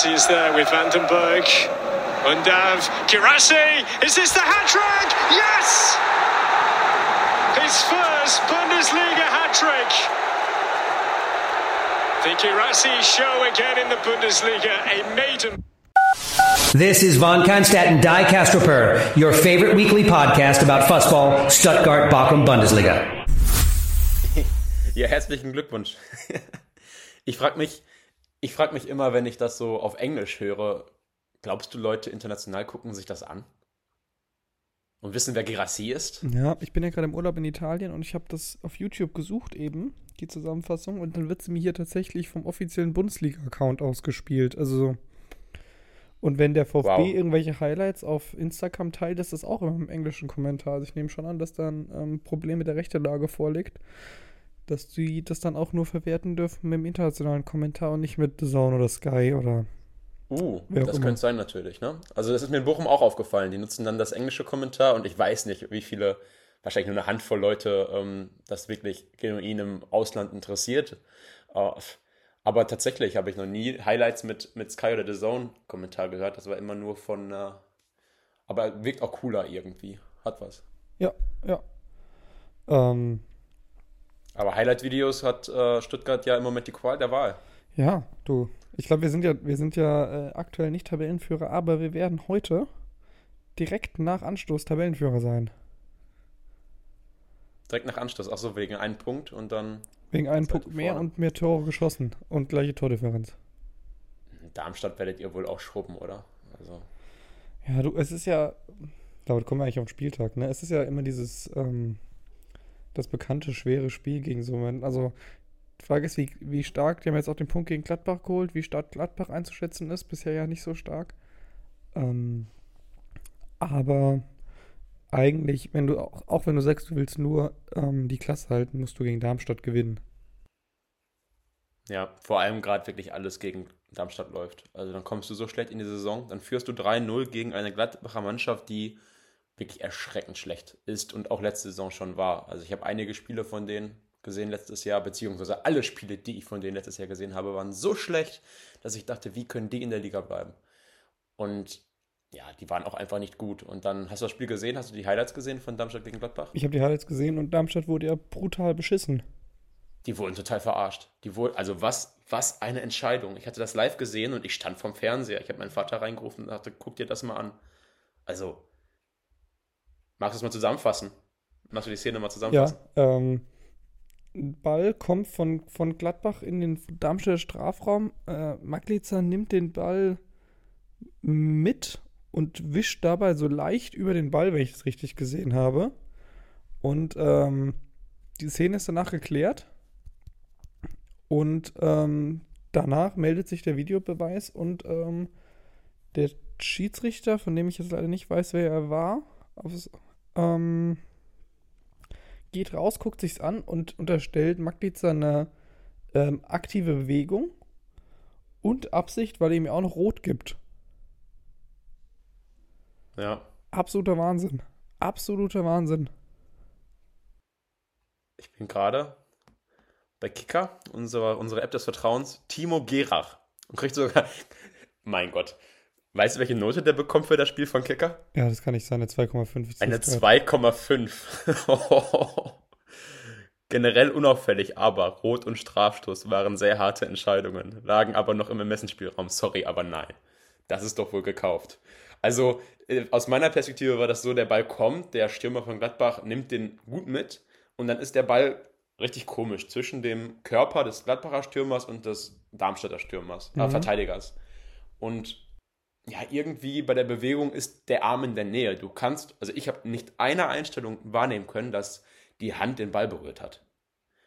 He's there with Vandenberg. Undav. Girassi! Is this the hat trick? Yes! His first Bundesliga hat trick. The Girassi show again in the Bundesliga. A maiden. This is Von Kannstadt and Die Castroper, your favorite weekly podcast about Fussball, Stuttgart, Bochum, Bundesliga. Ja, herzlichen Glückwunsch. Ich frage mich, ich frage mich immer, wenn ich das so auf Englisch höre, glaubst du, Leute international gucken sich das an? Und wissen, wer Girassi ist? Ja, ich bin ja gerade im Urlaub in Italien und ich habe das auf YouTube gesucht eben, die Zusammenfassung, und dann wird sie mir hier tatsächlich vom offiziellen Bundesliga-Account ausgespielt. Also und wenn der VfB wow. irgendwelche Highlights auf Instagram teilt, ist das auch immer im englischen Kommentar. Also ich nehme schon an, dass da ein ähm, Problem mit der Rechtelage vorliegt dass die das dann auch nur verwerten dürfen mit dem internationalen Kommentar und nicht mit The Zone oder Sky oder. Uh, das könnte sein natürlich, ne? Also das ist mir in Bochum auch aufgefallen. Die nutzen dann das englische Kommentar und ich weiß nicht, wie viele, wahrscheinlich nur eine Handvoll Leute, ähm, das wirklich genuin im Ausland interessiert. Uh, aber tatsächlich habe ich noch nie Highlights mit, mit Sky oder The Zone Kommentar gehört. Das war immer nur von. Äh, aber wirkt auch cooler irgendwie. Hat was. Ja, ja. Ähm, aber Highlight-Videos hat äh, Stuttgart ja im Moment die Qual der Wahl. Ja, du. Ich glaube, wir sind ja, wir sind ja äh, aktuell nicht Tabellenführer, aber wir werden heute direkt nach Anstoß Tabellenführer sein. Direkt nach Anstoß, achso, wegen einem Punkt und dann. Wegen einem Punkt mehr und mehr Tore geschossen und gleiche Tordifferenz. Darmstadt werdet ihr wohl auch schrubben, oder? Also. Ja, du, es ist ja, ich glaube, da kommen wir eigentlich auf den Spieltag, ne? Es ist ja immer dieses, ähm, das bekannte schwere Spiel gegen so einen. Also, die Frage ist, wie, wie stark, die haben jetzt auch den Punkt gegen Gladbach geholt, wie stark Gladbach einzuschätzen ist, bisher ja nicht so stark. Ähm, aber eigentlich, wenn du auch, auch wenn du sagst, du willst nur ähm, die Klasse halten, musst du gegen Darmstadt gewinnen. Ja, vor allem gerade wirklich alles gegen Darmstadt läuft. Also dann kommst du so schlecht in die Saison, dann führst du 3-0 gegen eine Gladbacher Mannschaft, die wirklich erschreckend schlecht ist und auch letzte Saison schon war. Also ich habe einige Spiele von denen gesehen letztes Jahr, beziehungsweise alle Spiele, die ich von denen letztes Jahr gesehen habe, waren so schlecht, dass ich dachte, wie können die in der Liga bleiben? Und ja, die waren auch einfach nicht gut. Und dann hast du das Spiel gesehen, hast du die Highlights gesehen von Darmstadt gegen Gladbach? Ich habe die Highlights gesehen und Darmstadt wurde ja brutal beschissen. Die wurden total verarscht. Die wurden, also was, was eine Entscheidung. Ich hatte das live gesehen und ich stand vorm Fernseher. Ich habe meinen Vater reingerufen und dachte, guck dir das mal an. Also, Magst du es mal zusammenfassen? Magst du die Szene mal zusammenfassen? Ja, ähm, Ball kommt von, von Gladbach in den Darmstädter Strafraum. Äh, Maglica nimmt den Ball mit und wischt dabei so leicht über den Ball, wenn ich es richtig gesehen habe. Und ähm, die Szene ist danach geklärt. Und ähm, danach meldet sich der Videobeweis und ähm, der Schiedsrichter, von dem ich jetzt leider nicht weiß, wer er war, aufs, ähm, geht raus, guckt sich's an und unterstellt Magliza eine ähm, aktive Bewegung und Absicht, weil er ihm auch noch Rot gibt. Ja. Absoluter Wahnsinn. Absoluter Wahnsinn. Ich bin gerade bei Kicker, unsere, unsere App des Vertrauens, Timo Gerach. Und kriegt sogar, mein Gott, Weißt du, welche Note der bekommt für das Spiel von Kicker? Ja, das kann nicht sein, eine 2,5. Eine 2,5. Generell unauffällig, aber Rot und Strafstoß waren sehr harte Entscheidungen, lagen aber noch im Ermessensspielraum. Sorry, aber nein. Das ist doch wohl gekauft. Also, äh, aus meiner Perspektive war das so, der Ball kommt, der Stürmer von Gladbach nimmt den gut mit und dann ist der Ball richtig komisch zwischen dem Körper des Gladbacher Stürmers und des Darmstädter Stürmers, äh, mhm. äh, Verteidigers. Und ja, irgendwie bei der Bewegung ist der Arm in der Nähe. Du kannst, also ich habe nicht eine Einstellung wahrnehmen können, dass die Hand den Ball berührt hat.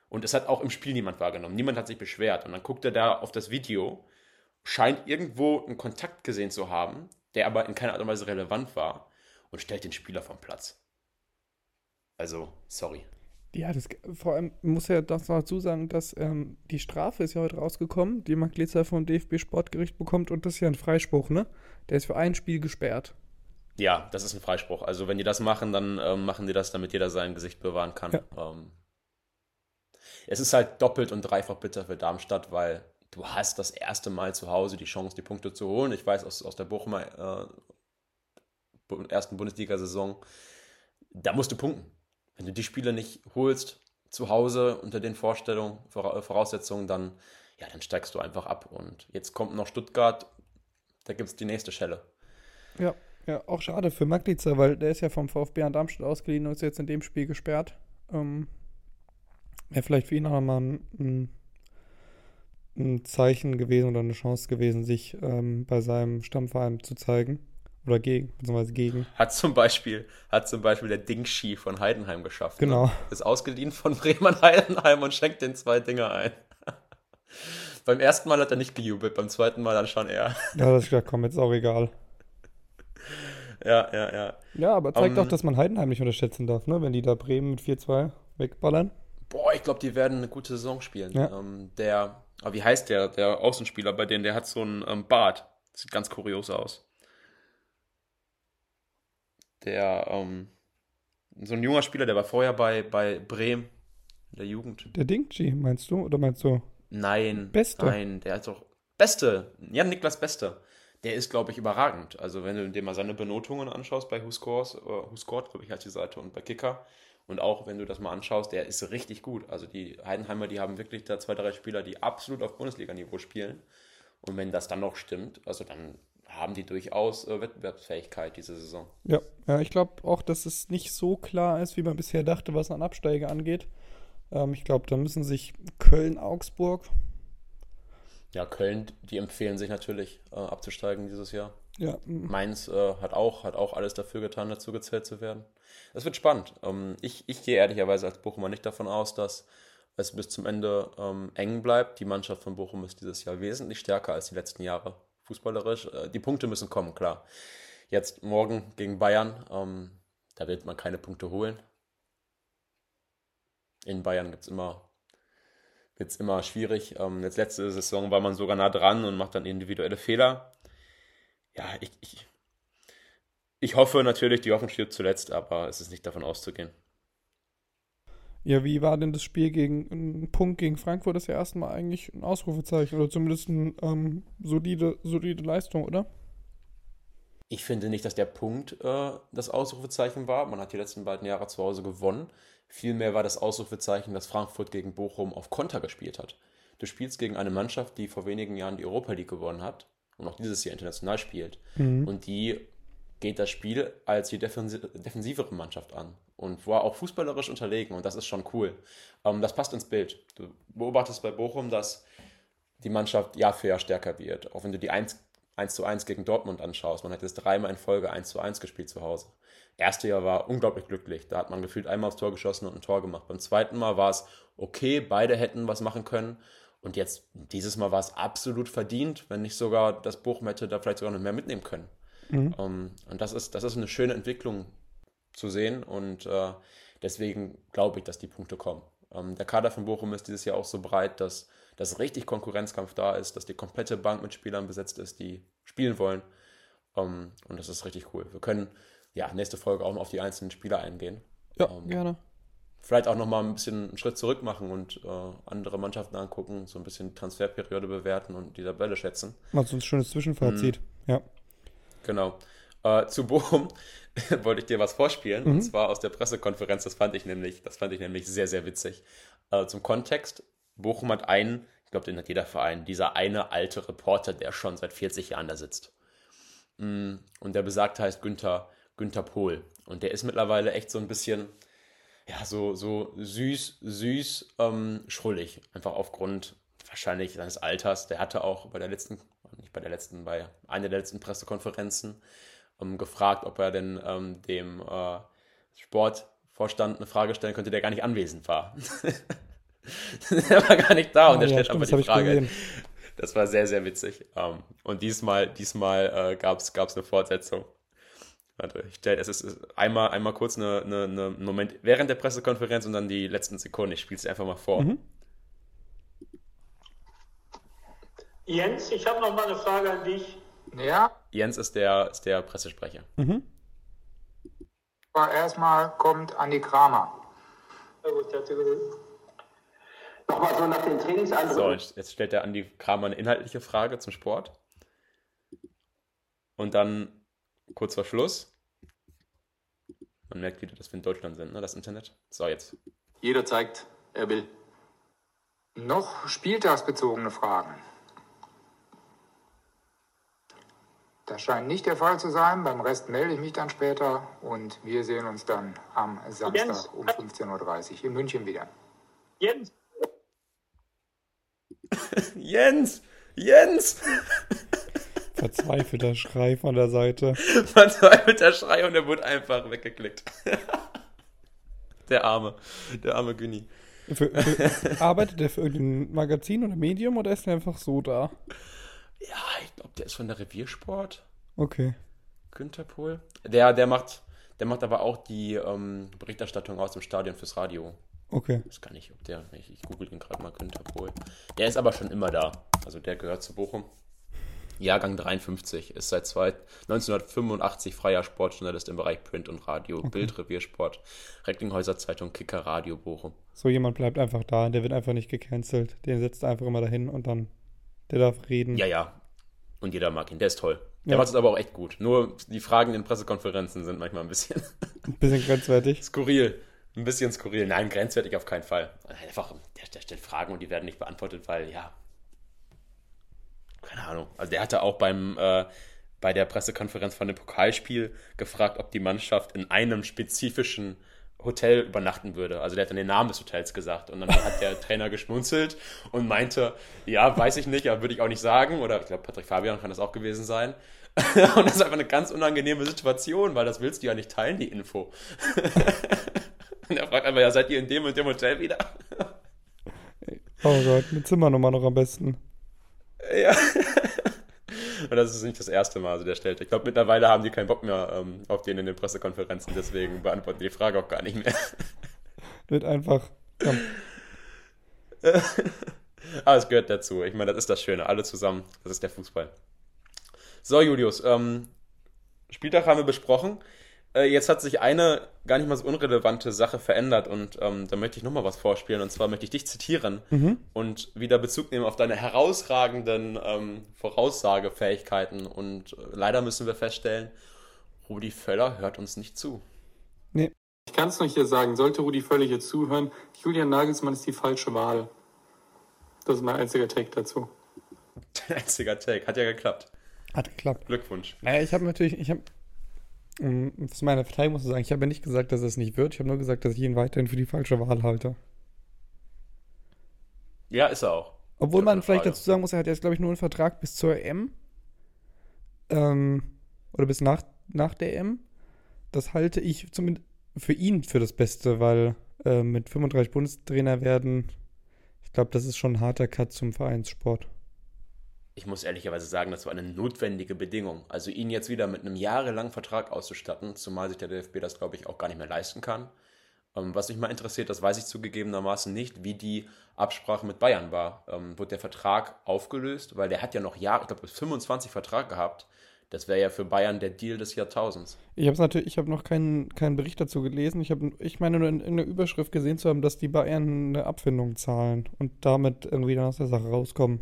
Und es hat auch im Spiel niemand wahrgenommen. Niemand hat sich beschwert. Und dann guckt er da auf das Video, scheint irgendwo einen Kontakt gesehen zu haben, der aber in keiner Art und Weise relevant war und stellt den Spieler vom Platz. Also, sorry. Ja, das, vor allem muss ja das dazu sagen, dass ähm, die Strafe ist ja heute rausgekommen, die Mark Glitzer vom DFB Sportgericht bekommt und das ist ja ein Freispruch, ne? Der ist für ein Spiel gesperrt. Ja, das ist ein Freispruch. Also wenn die das machen, dann ähm, machen die das, damit jeder sein Gesicht bewahren kann. Ja. Ähm, es ist halt doppelt und dreifach bitter für Darmstadt, weil du hast das erste Mal zu Hause die Chance, die Punkte zu holen. Ich weiß aus, aus der Bochumer äh, ersten Bundesliga-Saison, da musst du punkten. Wenn du die Spiele nicht holst zu Hause unter den Vorstellungen, Voraussetzungen, dann, ja, dann steigst du einfach ab. Und jetzt kommt noch Stuttgart, da gibt es die nächste Schelle. Ja, ja, auch schade für Maglica, weil der ist ja vom VfB an Darmstadt ausgeliehen und ist jetzt in dem Spiel gesperrt. Ähm, Wäre vielleicht für ihn auch nochmal ein, ein, ein, Zeichen gewesen oder eine Chance gewesen, sich ähm, bei seinem Stammverein zu zeigen. Oder gegen, beziehungsweise gegen. Hat zum Beispiel, hat zum Beispiel der Dingshi von Heidenheim geschafft. Ne? Genau. Ne? Ist ausgeliehen von Bremen Heidenheim und schenkt den zwei Dinger ein. beim ersten Mal hat er nicht gejubelt, beim zweiten Mal dann schon eher. ja, das ist ja, komm, jetzt auch egal. Ja, ja, ja. Ja, aber zeigt um, auch, dass man Heidenheim nicht unterschätzen darf, ne? Wenn die da Bremen mit 4-2 wegballern. Boah, ich glaube, die werden eine gute Saison spielen. Ja. Ähm, der, aber wie heißt der, der Außenspieler bei denen? Der hat so einen ähm, Bart. Sieht ganz kurios aus der, ähm, so ein junger Spieler, der war vorher bei, bei Bremen in der Jugend. Der Dingchi, meinst du? Oder meinst du? Nein. Beste? Nein, der ist doch. Beste. Ja, Niklas Beste. Der ist, glaube ich, überragend. Also, wenn du dir mal seine Benotungen anschaust bei Who Scores, uh, Who Scored, glaube ich, heißt die Seite, und bei Kicker. Und auch, wenn du das mal anschaust, der ist richtig gut. Also, die Heidenheimer, die haben wirklich da zwei, drei Spieler, die absolut auf Bundesliga-Niveau spielen. Und wenn das dann noch stimmt, also dann haben die durchaus äh, Wettbewerbsfähigkeit diese Saison. Ja, ja ich glaube auch, dass es nicht so klar ist, wie man bisher dachte, was an Absteiger angeht. Ähm, ich glaube, da müssen sich Köln, Augsburg. Ja, Köln, die empfehlen sich natürlich äh, abzusteigen dieses Jahr. Ja. Mainz äh, hat, auch, hat auch alles dafür getan, dazu gezählt zu werden. Das wird spannend. Ähm, ich, ich gehe ehrlicherweise als Bochumer nicht davon aus, dass es bis zum Ende ähm, eng bleibt. Die Mannschaft von Bochum ist dieses Jahr wesentlich stärker als die letzten Jahre fußballerisch. Äh, die Punkte müssen kommen, klar. Jetzt morgen gegen Bayern, ähm, da wird man keine Punkte holen. In Bayern gibt es immer, wird's immer schwierig. Ähm, jetzt letzte Saison war man sogar nah dran und macht dann individuelle Fehler. Ja, ich, ich, ich hoffe natürlich, die Hoffnung stirbt zuletzt, aber es ist nicht davon auszugehen. Ja, wie war denn das Spiel gegen ein Punkt gegen Frankfurt? Das ist ja erstmal eigentlich ein Ausrufezeichen oder zumindest eine ähm, solide, solide Leistung, oder? Ich finde nicht, dass der Punkt äh, das Ausrufezeichen war. Man hat die letzten beiden Jahre zu Hause gewonnen. Vielmehr war das Ausrufezeichen, dass Frankfurt gegen Bochum auf Konter gespielt hat. Du spielst gegen eine Mannschaft, die vor wenigen Jahren die Europa League gewonnen hat und auch dieses Jahr international spielt. Mhm. Und die geht das Spiel als die defensivere Mannschaft an und war auch fußballerisch unterlegen und das ist schon cool. Ähm, das passt ins Bild. Du beobachtest bei Bochum, dass die Mannschaft Jahr für Jahr stärker wird. Auch wenn du die 1, 1 zu 1 gegen Dortmund anschaust, man hat jetzt dreimal in Folge 1 zu 1 gespielt zu Hause. Erste Jahr war unglaublich glücklich. Da hat man gefühlt einmal aufs Tor geschossen und ein Tor gemacht. Beim zweiten Mal war es okay, beide hätten was machen können. Und jetzt, dieses Mal war es absolut verdient, wenn nicht sogar das Bochum hätte da vielleicht sogar noch mehr mitnehmen können. Mhm. Um, ähm, und das ist, das ist eine schöne Entwicklung zu sehen und äh, deswegen glaube ich, dass die Punkte kommen. Ähm, der Kader von Bochum ist dieses Jahr auch so breit, dass, dass richtig Konkurrenzkampf da ist, dass die komplette Bank mit Spielern besetzt ist, die spielen wollen. Um, ähm, und das ist richtig cool. Wir können ja nächste Folge auch noch auf die einzelnen Spieler eingehen. Ja, um, gerne. Vielleicht auch noch mal ein bisschen einen Schritt zurück machen und äh, andere Mannschaften angucken, so ein bisschen Transferperiode bewerten und die Tabelle schätzen. Mal so ein schönes Zwischenfazit, mhm. ja. Genau. Äh, zu Bochum wollte ich dir was vorspielen, mhm. und zwar aus der Pressekonferenz. Das fand ich nämlich, das fand ich nämlich sehr, sehr witzig. Äh, zum Kontext: Bochum hat einen, ich glaube, den hat jeder Verein, dieser eine alte Reporter, der schon seit 40 Jahren da sitzt. Mm, und der besagt heißt Günther, Günther Pohl. Und der ist mittlerweile echt so ein bisschen, ja, so, so süß, süß, ähm, schrullig. Einfach aufgrund wahrscheinlich seines Alters. Der hatte auch bei der letzten nicht bei der letzten, bei einer der letzten Pressekonferenzen ähm, gefragt, ob er denn ähm, dem äh, Sportvorstand eine Frage stellen könnte, der gar nicht anwesend war. der war gar nicht da und oh, der ja, stellt stimmt, einfach die Frage. Das war sehr, sehr witzig. Ähm, und diesmal, diesmal äh, gab es eine Fortsetzung. Warte, ich stelle, es ist einmal, einmal kurz eine, eine, eine Moment während der Pressekonferenz und dann die letzten Sekunden. Ich spiele es einfach mal vor. Mhm. Jens, ich habe noch mal eine Frage an dich. Ja? Jens ist der, ist der Pressesprecher. Mhm. Aber erstmal kommt Andi Kramer. Ja gut, Nochmal so nach den Trainingseindrücken. So, jetzt stellt der Andi Kramer eine inhaltliche Frage zum Sport. Und dann kurz vor Schluss. Man merkt wieder, dass wir in Deutschland sind, ne, das Internet. So, jetzt. Jeder zeigt, er will. Noch spieltagsbezogene Fragen. Das scheint nicht der Fall zu sein. Beim Rest melde ich mich dann später und wir sehen uns dann am Samstag Jens. um 15.30 Uhr in München wieder. Jens, Jens! Jens! Verzweifelter Schrei von der Seite. Verzweifelter Schrei und er wurde einfach weggeklickt. Der arme, der arme Günni. Für, für, arbeitet der für irgendein Magazin oder Medium oder ist er einfach so da? Ja, ich glaube, der ist von der Reviersport. Okay. Günther Pohl. Der, der macht, der macht aber auch die ähm, Berichterstattung aus dem Stadion fürs Radio. Okay. Ich weiß gar nicht, ob der. Ich, ich google ihn gerade mal, Günther Pohl. Der ist aber schon immer da. Also der gehört zu Bochum. Jahrgang 53, ist seit zwei, 1985 freier Sportjournalist im Bereich Print und Radio, Bild, Reviersport, Recklinghäuser Zeitung, Kicker, Radio, Bochum. So jemand bleibt einfach da, der wird einfach nicht gecancelt. Den setzt er einfach immer dahin und dann, der darf reden. Ja, ja. Und jeder mag ihn, der ist toll. Der Ja. macht es aber auch echt gut. Nur die Fragen in Pressekonferenzen sind manchmal ein bisschen Ein bisschen grenzwertig. skurril. Ein bisschen skurril. Nein, grenzwertig auf keinen Fall. Einfach, der, der stellt Fragen und die werden nicht beantwortet, weil, ja. Keine Ahnung. Also der hatte auch beim, äh, bei der Pressekonferenz von dem Pokalspiel gefragt, ob die Mannschaft in einem spezifischen Hotel übernachten würde. Also der hat dann den Namen des Hotels gesagt und dann hat der Trainer geschmunzelt und meinte, ja, weiß ich nicht, aber würde ich auch nicht sagen. Oder ich glaube, Patrick Fabian kann das auch gewesen sein. Und das ist einfach eine ganz unangenehme Situation, weil das willst du ja nicht teilen, die Info. Und er fragt einfach, ja, seid ihr in dem und dem Hotel wieder? Oh Gott, eine Zimmernummer noch am besten. Ja. Und das ist nicht das erste Mal, also der stellt. Ich glaube, mittlerweile haben die keinen Bock mehr ähm, auf den in den Pressekonferenzen, deswegen beantworten die die Frage auch gar nicht mehr. Wird einfach. Ja, Aber es gehört dazu. Ich meine, das ist das Schöne. Alle zusammen. Das ist der Fußball. So, Julius. Ähm, Spieltag haben wir besprochen. Äh, jetzt hat sich eine gar nicht mal so unrelevante Sache verändert und ähm, da möchte ich nochmal was vorspielen. Und zwar möchte ich dich zitieren und wieder Bezug nehmen auf deine herausragenden ähm, Voraussagefähigkeiten. Und äh, leider müssen wir feststellen, Rudi Völler hört uns nicht zu. Ich kann es noch hier sagen, sollte Rudi Völler hier zuhören, Julian Nagelsmann ist die falsche Wahl. Das ist mein einziger Take dazu. Einziger Take. Hat ja geklappt. hat geklappt. Glückwunsch. Naja, ich habe natürlich, ich habe, zu meiner Verteidigung muss ich sagen, ich habe ja nicht gesagt, dass es nicht wird. Ich habe nur gesagt, dass ich ihn weiterhin für die falsche Wahl halte. Ja, ist er auch. Obwohl man vielleicht Frage. dazu sagen muss, er hat jetzt, glaube ich, nur einen Vertrag bis zur EM. Ähm, oder bis nach, nach der EM. Das halte ich zumindest für ihn für das Beste, weil äh, mit 35 Bundestrainer werden, ich glaube, das ist schon ein harter Cut zum Vereinssport. Ich muss ehrlicherweise sagen, das war eine notwendige Bedingung. Also ihn jetzt wieder mit einem jahrelangen Vertrag auszustatten, zumal sich der DFB das, glaube ich, auch gar nicht mehr leisten kann. Ähm, was mich mal interessiert, das weiß ich zugegebenermaßen nicht, wie die Absprache mit Bayern war. Ähm, wurde der Vertrag aufgelöst? Weil der hat ja noch Jahre, ich glaube, bis 25 Vertrag gehabt. Das wäre ja für Bayern der Deal des Jahrtausends. Ich habe natürlich, ich habe noch keinen, keinen Bericht dazu gelesen. Ich habe, ich meine nur in irgendeiner Überschrift gesehen zu haben, dass die Bayern eine Abfindung zahlen und damit irgendwie dann aus der Sache rauskommen.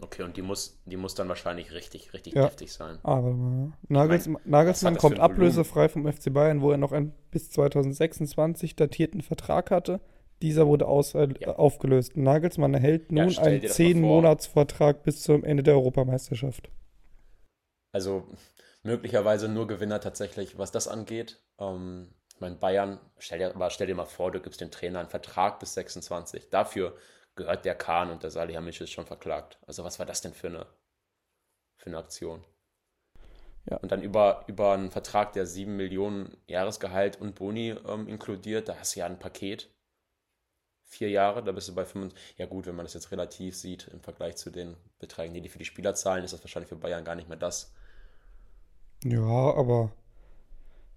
Okay, und die muss, die muss dann wahrscheinlich richtig, richtig Ja. heftig sein. Aber äh, Nagels, Ich mein, Nagelsmann kommt ablösefrei vom FC Bayern, wo er noch einen bis 2026 datierten Vertrag hatte. Dieser wurde aus, äh, Ja. aufgelöst. Nagelsmann erhält Ja, nun stell einen dir das mal vor. 10-Monats-Vertrag bis zum Ende der Europameisterschaft. Also möglicherweise nur Gewinner tatsächlich, was das angeht. Ähm, ich meine, Bayern, stell dir, aber stell dir mal vor, du gibst dem Trainer einen Vertrag bis 26. Dafür gehört der Kahn und der Salihamidzic schon verklagt. Also was war das denn für eine, für eine Aktion? Ja. Und dann über, über einen Vertrag, der 7 Millionen Jahresgehalt und Boni ähm, inkludiert, da hast du ja ein Paket. Vier Jahre, da bist du bei 25. Ja gut, wenn man das jetzt relativ sieht im Vergleich zu den Beträgen, die die für die Spieler zahlen, ist das wahrscheinlich für Bayern gar nicht mehr das. Ja, aber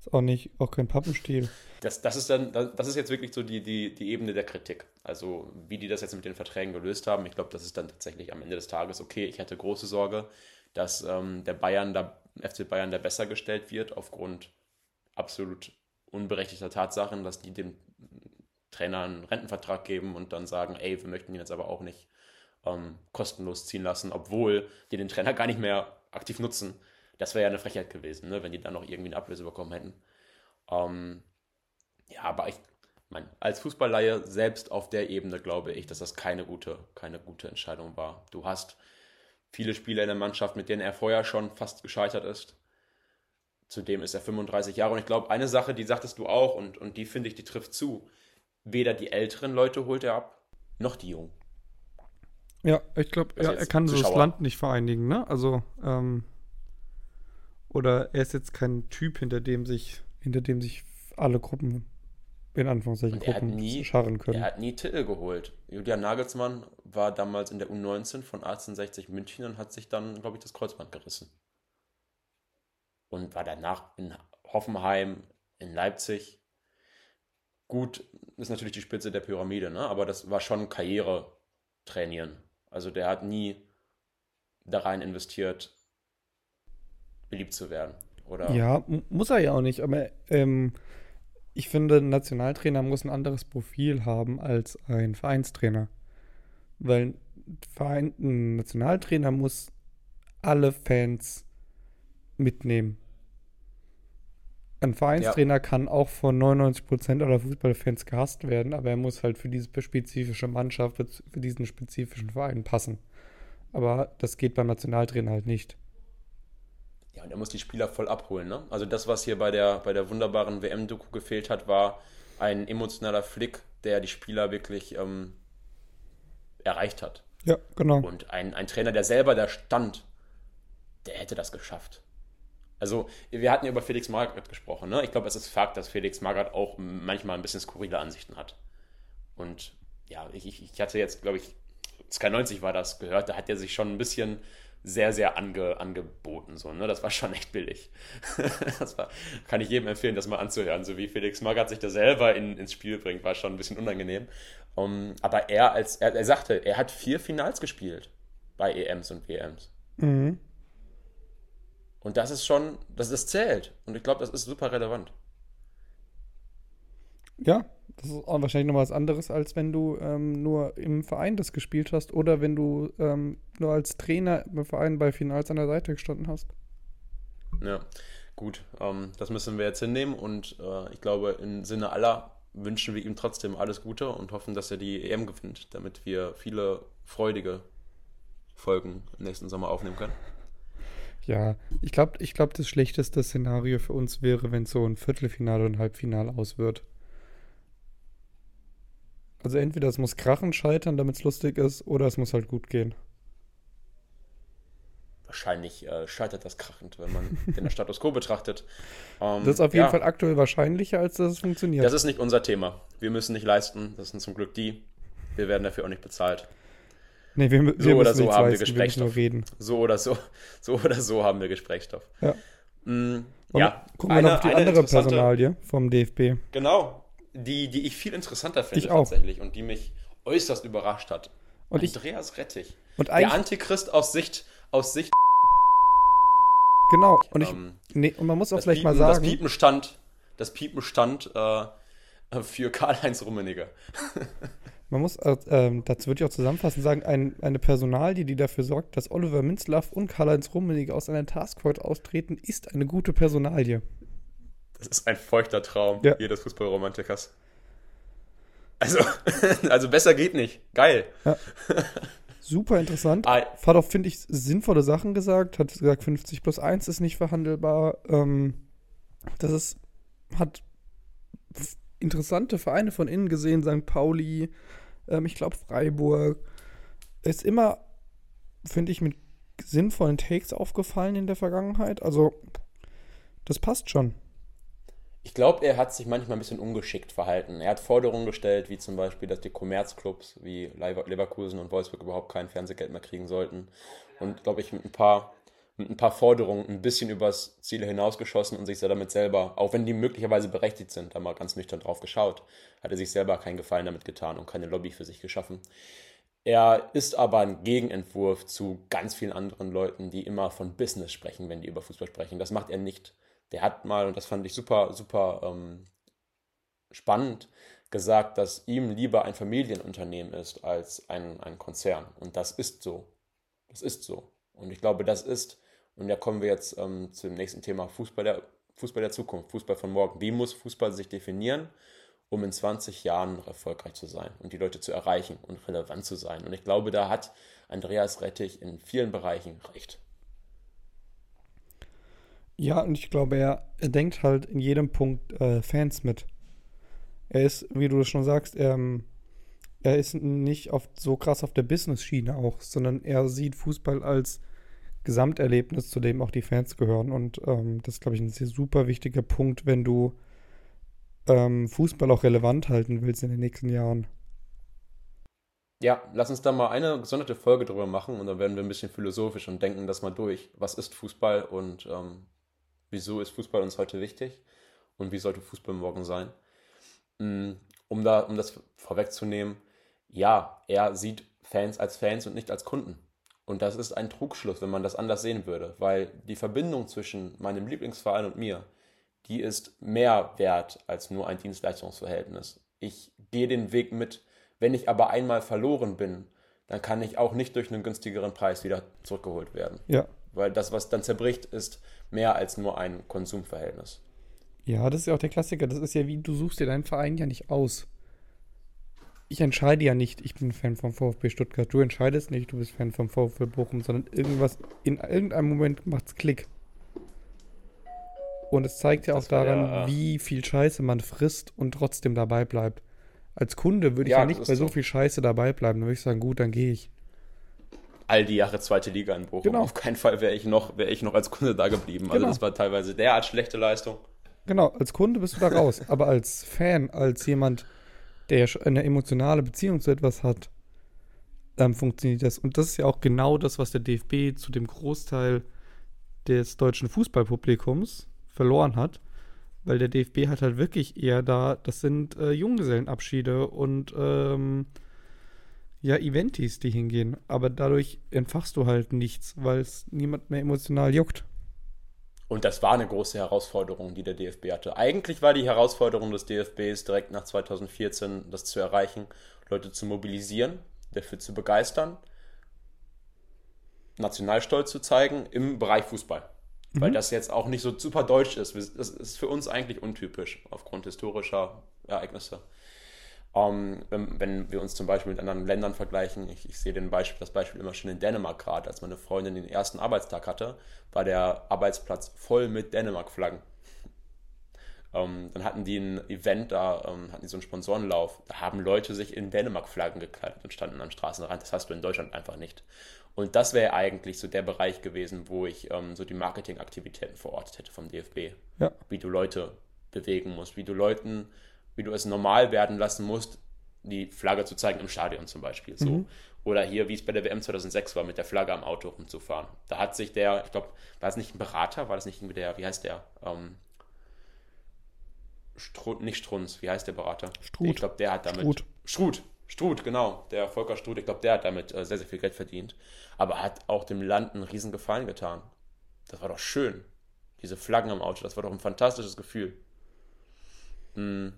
ist auch nicht, auch kein Pappenstiel. Das, das ist dann, das ist jetzt wirklich so die, die, die Ebene der Kritik. Also, wie die das jetzt mit den Verträgen gelöst haben, ich glaube, das ist dann tatsächlich am Ende des Tages okay. Ich hatte große Sorge, dass ähm, der Bayern da, FC Bayern da besser gestellt wird, aufgrund absolut unberechtigter Tatsachen, dass die den Trainer einen Rentenvertrag geben und dann sagen, ey, wir möchten ihn jetzt aber auch nicht ähm, kostenlos ziehen lassen, obwohl die den Trainer gar nicht mehr aktiv nutzen. Das wäre ja eine Frechheit gewesen, ne, wenn die dann noch irgendwie eine Ablöse bekommen hätten. Ähm, ja, aber ich meine, als Fußballleihe selbst auf der Ebene glaube ich, dass das keine gute, keine gute Entscheidung war. Du hast viele Spieler in der Mannschaft, mit denen er vorher schon fast gescheitert ist. Zudem ist er 35 Jahre und ich glaube, eine Sache, die sagtest du auch und, und die finde ich, die trifft zu. Weder die älteren Leute holt er ab, noch die Jungen. Ja, ich glaube, also ja, er kann so das Land nicht vereinigen, ne? Also, ähm, oder er ist jetzt kein Typ, hinter dem sich, hinter dem sich alle Gruppen, in Anführungszeichen, Gruppen nie, scharren können. Er hat nie Titel geholt. Julian Nagelsmann war damals in der U19 von 1860 München und hat sich dann, glaube ich, das Kreuzband gerissen. Und war danach in Hoffenheim, in Leipzig. Gut, ist natürlich die Spitze der Pyramide, ne? aber das war schon Karriere trainieren. Also der hat nie da rein investiert, beliebt zu werden. Oder? Ja, muss er ja auch nicht. Aber ähm, ich finde, ein Nationaltrainer muss ein anderes Profil haben als ein Vereinstrainer. Weil Verein, ein Nationaltrainer muss alle Fans mitnehmen. Ein Vereinstrainer ja. kann auch von 99% aller Fußballfans gehasst werden, aber er muss halt für diese spezifische Mannschaft, für diesen spezifischen Verein passen. Aber das geht beim Nationaltrainer halt nicht. Ja, und er muss die Spieler voll abholen. Ne? Also das, was hier bei der, bei der wunderbaren WM-Doku gefehlt hat, war ein emotionaler Flick, der die Spieler wirklich ähm, erreicht hat. Ja, genau. Und ein, ein Trainer, der selber da stand, der hätte das geschafft. Also, wir hatten ja über Felix Magath gesprochen. Ne? Ich glaube, es ist Fakt, dass Felix Magath auch manchmal ein bisschen skurrile Ansichten hat. Und ja, ich, ich hatte jetzt, glaube ich, Sky 90 war das gehört, da hat er sich schon ein bisschen sehr, sehr ange, angeboten. So, ne? Das war schon echt billig. das war, kann ich jedem empfehlen, das mal anzuhören. So wie Felix Magath sich da selber in, ins Spiel bringt, war schon ein bisschen unangenehm. Um, aber er, als er, er sagte, er hat vier Finals gespielt bei EMs und WMs. Mhm. Und das ist schon, das ist zählt. Und ich glaube, das ist super relevant. Ja, das ist wahrscheinlich noch was anderes, als wenn du ähm, nur im Verein das gespielt hast oder wenn du ähm, nur als Trainer im Verein bei Finals an der Seite gestanden hast. Ja, gut. Ähm, das müssen wir jetzt hinnehmen und äh, ich glaube, im Sinne aller wünschen wir ihm trotzdem alles Gute und hoffen, dass er die EM gewinnt, damit wir viele freudige Folgen im nächsten Sommer aufnehmen können. Ja, ich glaube, ich glaub, das schlechteste Szenario für uns wäre, wenn so ein Viertelfinale und Halbfinale aus wird. Also entweder es muss krachen, scheitern, damit es lustig ist, oder es muss halt gut gehen. Wahrscheinlich äh, scheitert das krachend, wenn man den Status quo betrachtet. Ähm, das ist auf jeden ja. Fall aktuell wahrscheinlicher, als dass es funktioniert. Das ist nicht unser Thema. Wir müssen nicht leisten. Das sind zum Glück die. Wir werden dafür auch nicht bezahlt. Nee, wir, wir so oder so haben leisten, wir Gesprächsstoff. Wir so oder so, so oder so haben wir Gesprächsstoff. Ja. Mm, ja. Gucken wir noch auf die andere Personalie vom DFB. Genau. Die, die ich viel interessanter finde ich tatsächlich und die mich äußerst überrascht hat. Und Andreas ich, Rettich. Und der Antichrist aus Sicht, aus Sicht. Genau. Und, ich, ähm, nee, und man muss auch vielleicht Piepen, mal sagen. Das Piepen stand, das Piepen stand äh, für Karl-Heinz Rummenigge. Man muss, äh, ähm, dazu würde ich auch zusammenfassend sagen, ein, eine Personalie, die dafür sorgt, dass Oliver Minzlaff und Karl-Heinz Rummenigge aus einer Taskforce austreten, ist eine gute Personalie. Das ist ein feuchter Traum ja. jedes Fußballromantikers. Also, also besser geht nicht. Geil. Ja. Super interessant. Ah. Hat auch, finde ich, sinnvolle Sachen gesagt. Hat gesagt, 50 plus 1 ist nicht verhandelbar. Ähm, das ist, hat interessante Vereine von innen gesehen, St. Pauli, ähm, ich glaube Freiburg. Ist immer, finde ich, mit sinnvollen Takes aufgefallen in der Vergangenheit. Also, das passt schon. Ich glaube, er hat sich manchmal ein bisschen ungeschickt verhalten. Er hat Forderungen gestellt, wie zum Beispiel, dass die Kommerzclubs wie Leverkusen und Wolfsburg überhaupt kein Fernsehgeld mehr kriegen sollten. Und glaube ich, mit ein paar mit ein paar Forderungen ein bisschen übers Ziel hinausgeschossen und sich damit selber, auch wenn die möglicherweise berechtigt sind, da mal ganz nüchtern drauf geschaut, hat er sich selber keinen Gefallen damit getan und keine Lobby für sich geschaffen. Er ist aber ein Gegenentwurf zu ganz vielen anderen Leuten, die immer von Business sprechen, wenn die über Fußball sprechen. Das macht er nicht. Der hat mal, und das fand ich super, super ähm, spannend gesagt, dass ihm lieber ein Familienunternehmen ist als ein, ein Konzern. Und das ist so. Das ist so. Und ich glaube, das ist, und da kommen wir jetzt ähm, zum nächsten Thema, Fußball der, Fußball der Zukunft, Fußball von morgen. Wie muss Fußball sich definieren, um in 20 Jahren noch erfolgreich zu sein und die Leute zu erreichen und relevant zu sein? Und ich glaube, da hat Andreas Rettich in vielen Bereichen recht. Ja, und ich glaube, er, er denkt halt in jedem Punkt äh, Fans mit. Er ist, wie du das schon sagst, ähm, er ist nicht oft so krass auf der Business-Schiene auch, sondern er sieht Fußball als Gesamterlebnis, zu dem auch die Fans gehören. Und ähm, das ist, glaube ich, ein sehr super wichtiger Punkt, wenn du ähm, Fußball auch relevant halten willst in den nächsten Jahren. Ja, lass uns da mal eine gesonderte Folge drüber machen und dann werden wir ein bisschen philosophisch und denken das mal durch. Was ist Fußball und ähm, wieso ist Fußball uns heute wichtig und wie sollte Fußball morgen sein? Mm, um, da, um das vorwegzunehmen, ja, er sieht Fans als Fans und nicht als Kunden. Und das ist ein Trugschluss, wenn man das anders sehen würde, weil die Verbindung zwischen meinem Lieblingsverein und mir, die ist mehr wert als nur ein Dienstleistungsverhältnis. Ich gehe den Weg mit, wenn ich aber einmal verloren bin, dann kann ich auch nicht durch einen günstigeren Preis wieder zurückgeholt werden. Ja. Weil das, was dann zerbricht, ist mehr als nur ein Konsumverhältnis. Ja, das ist ja auch der Klassiker. Das ist ja wie, du suchst dir deinen Verein ja nicht aus. Ich entscheide ja nicht, ich bin Fan vom VfB Stuttgart. Du entscheidest nicht, du bist Fan vom VfB Bochum, sondern irgendwas, in irgendeinem Moment macht's Klick. Und es zeigt ja auch daran, ja, wie viel Scheiße man frisst und trotzdem dabei bleibt. Als Kunde würde ich ja, ja nicht bei so, so viel Scheiße dabei bleiben. Dann würde ich sagen, gut, dann gehe ich all die Jahre zweite Liga in Bochum. Genau. Auf keinen Fall wäre ich, noch, wär ich noch als Kunde da geblieben. Also genau. Also das war teilweise derart schlechte Leistung. Genau, als Kunde bist du da raus. aber als Fan, als jemand, der eine emotionale Beziehung zu etwas hat, dann funktioniert das. Und das ist ja auch genau das, was der DFB zu dem Großteil des deutschen Fußballpublikums verloren hat. Weil der DFB hat halt wirklich eher da, das sind äh, Junggesellenabschiede und ähm, ja, Eventis, die hingehen. Aber dadurch entfachst du halt nichts, weil es niemand mehr emotional juckt. Und das war eine große Herausforderung, die der DFB hatte. Eigentlich war die Herausforderung des DFBs direkt nach 2014, das zu erreichen, Leute zu mobilisieren, dafür zu begeistern, Nationalstolz zu zeigen im Bereich Fußball. Mhm. Weil das jetzt auch nicht so super deutsch ist. Das ist für uns eigentlich untypisch aufgrund historischer Ereignisse. Um, ähm, wenn, wenn, wir uns zum Beispiel mit anderen Ländern vergleichen, ich, ich sehe den Beispiel, das Beispiel immer schon in Dänemark gerade, als meine Freundin den ersten Arbeitstag hatte, war der Arbeitsplatz voll mit Dänemark-Flaggen. Um, ähm, dann hatten die ein Event, da um, hatten die so einen Sponsorenlauf, da haben Leute sich in Dänemark-Flaggen gekleidet und standen am Straßenrand. Das hast du in Deutschland einfach nicht. Und das wäre eigentlich so der Bereich gewesen, wo ich so die Marketingaktivitäten verortet hätte vom DFB. Ja. Wie du Leute bewegen musst, wie du Leuten wie du es normal werden lassen musst, die Flagge zu zeigen im Stadion zum Beispiel. So. Mhm. Oder hier, wie es bei der WM 2006 war, mit der Flagge am Auto rumzufahren. Da hat sich der, ich glaube, war es nicht ein Berater, war das nicht irgendwie der, wie heißt der? Ähm, Stru nicht Strunz, wie heißt der Berater? Struth. Ich glaube, der hat damit. Struth. Struth, Struth, genau. Der Volker Struth, ich glaube, der hat damit äh, sehr, sehr viel Geld verdient. Aber hat auch dem Land einen riesen Gefallen getan. Das war doch schön. Diese Flaggen am Auto, das war doch ein fantastisches Gefühl. Hm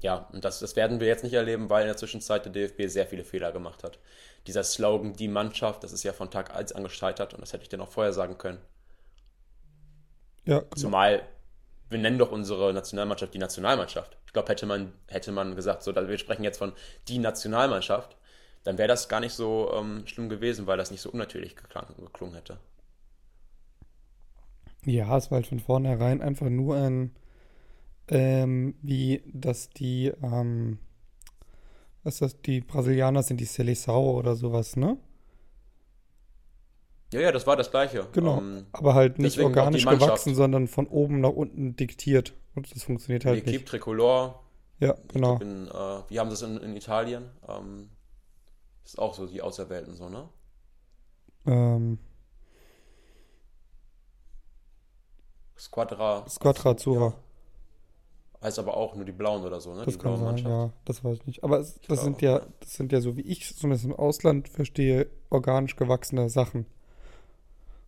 ja, und das, das werden wir jetzt nicht erleben, weil in der Zwischenzeit der DFB sehr viele Fehler gemacht hat. Dieser Slogan, die Mannschaft, das ist ja von Tag 1 an gescheitert und das hätte ich dir noch vorher sagen können. Ja, genau. Zumal, wir nennen doch unsere Nationalmannschaft die Nationalmannschaft. Ich glaube, hätte man, hätte man gesagt, so, wir sprechen jetzt von die Nationalmannschaft, dann wäre das gar nicht so ähm, schlimm gewesen, weil das nicht so unnatürlich geklang, geklungen hätte. Ja, es war halt von vornherein einfach nur ein ähm, wie dass die, ähm, was das, die Brasilianer sind die Seleção oder sowas, ne? Ja, ja, das war das Gleiche. Genau, ähm, aber halt nicht organisch gewachsen, sondern von oben nach unten diktiert. Und das funktioniert halt nicht. Tricolor. Ja, genau. In, äh, wie haben sie es in, in Italien? Ähm, ist auch so die Auserwählten so, ne? Ähm. Squadra. Squadra Azzurra. Ja. Heißt aber auch nur die Blauen oder so, ne? Das die kann sein, ja, das weiß ich nicht. Aber es, das sind ja, das sind ja so, wie ich zumindest im Ausland verstehe, organisch gewachsene Sachen.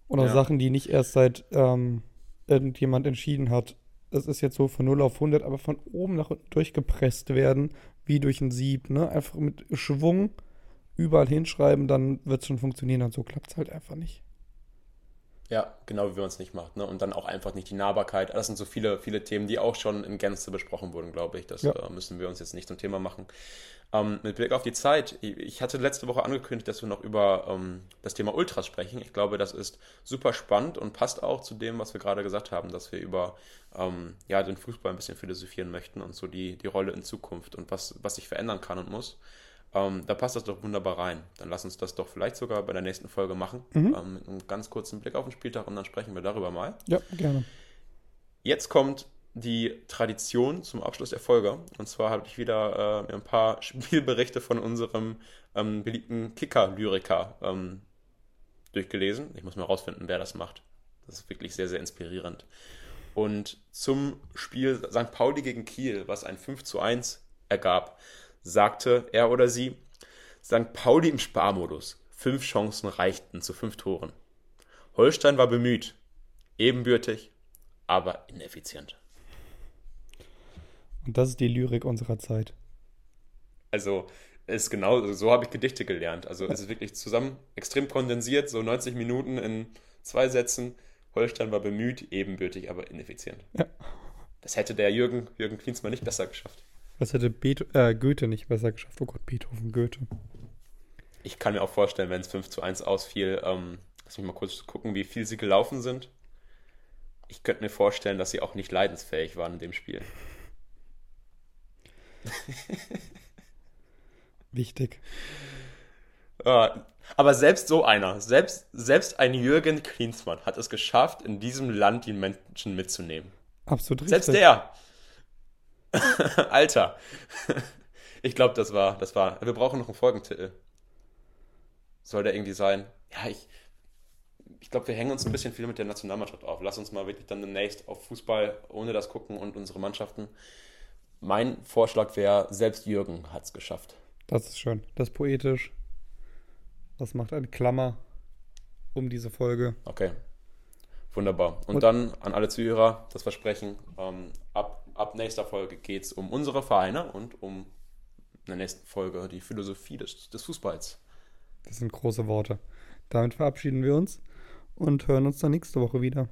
Oder ja. Sachen, die nicht erst seit ähm, irgendjemand entschieden hat, es ist jetzt so von 0 auf 100, aber von oben nach unten durchgepresst werden, wie durch ein Sieb, ne? Einfach mit Schwung überall hinschreiben, dann wird es schon funktionieren und so klappt es halt einfach nicht. Ja, genau wie man es nicht macht. Ne? Und dann auch einfach nicht die Nahbarkeit. Das sind so viele, viele Themen, die auch schon in Gänze besprochen wurden, glaube ich. Das ja. äh, müssen wir uns jetzt nicht zum Thema machen. Ähm, mit Blick auf die Zeit, ich hatte letzte Woche angekündigt, dass wir noch über ähm, das Thema Ultras sprechen. Ich glaube, das ist super spannend und passt auch zu dem, was wir gerade gesagt haben, dass wir über ähm, ja, den Fußball ein bisschen philosophieren möchten und so die, die Rolle in Zukunft und was, was sich verändern kann und muss. Ähm, da passt das doch wunderbar rein. Dann lass uns das doch vielleicht sogar bei der nächsten Folge machen. Mhm. Ähm, mit einem ganz kurzen Blick auf den Spieltag und dann sprechen wir darüber mal. Ja, gerne. Jetzt kommt die Tradition zum Abschluss der Folge. Und zwar habe ich wieder äh, ein paar Spielberichte von unserem ähm, beliebten Kicker-Lyriker ähm, durchgelesen. Ich muss mal rausfinden, wer das macht. Das ist wirklich sehr, sehr inspirierend. Und zum Spiel St. Pauli gegen Kiel, was ein 5 zu 1 ergab, sagte er oder sie, St. Pauli im Sparmodus. Fünf Chancen reichten zu fünf Toren. Holstein war bemüht, ebenbürtig, aber ineffizient. Und das ist die Lyrik unserer Zeit. Also, ist genau, so habe ich Gedichte gelernt. Also, es ist wirklich zusammen extrem kondensiert, so 90 Minuten in zwei Sätzen. Holstein war bemüht, ebenbürtig, aber ineffizient. Ja. Das hätte der Jürgen, Jürgen Klinsmann nicht besser geschafft. Was hätte Beetho äh, Goethe nicht besser geschafft? Oh Gott, Beethoven, Goethe. Ich kann mir auch vorstellen, wenn es 5 zu 1 ausfiel, ähm, lass mich mal kurz gucken, wie viel sie gelaufen sind. Ich könnte mir vorstellen, dass sie auch nicht leidensfähig waren in dem Spiel. Wichtig. aber selbst so einer, selbst, selbst ein Jürgen Klinsmann hat es geschafft, in diesem Land die Menschen mitzunehmen. Absolut richtig. Selbst der. Alter. ich glaube, das war, das war. Wir brauchen noch einen Folgentitel. Soll der irgendwie sein? Ja, ich. Ich glaube, wir hängen uns ein bisschen viel mit der Nationalmannschaft auf. Lass uns mal wirklich dann demnächst auf Fußball ohne das gucken und unsere Mannschaften. Mein Vorschlag wäre, selbst Jürgen hat es geschafft. Das ist schön. Das ist poetisch. Das macht eine Klammer um diese Folge. Okay. Wunderbar. Und, und dann an alle Zuhörer das Versprechen, ähm, ab ab nächster Folge geht es um unsere Vereine und um in der nächsten Folge die Philosophie des, des Fußballs. Das sind große Worte. Damit verabschieden wir uns und hören uns dann nächste Woche wieder.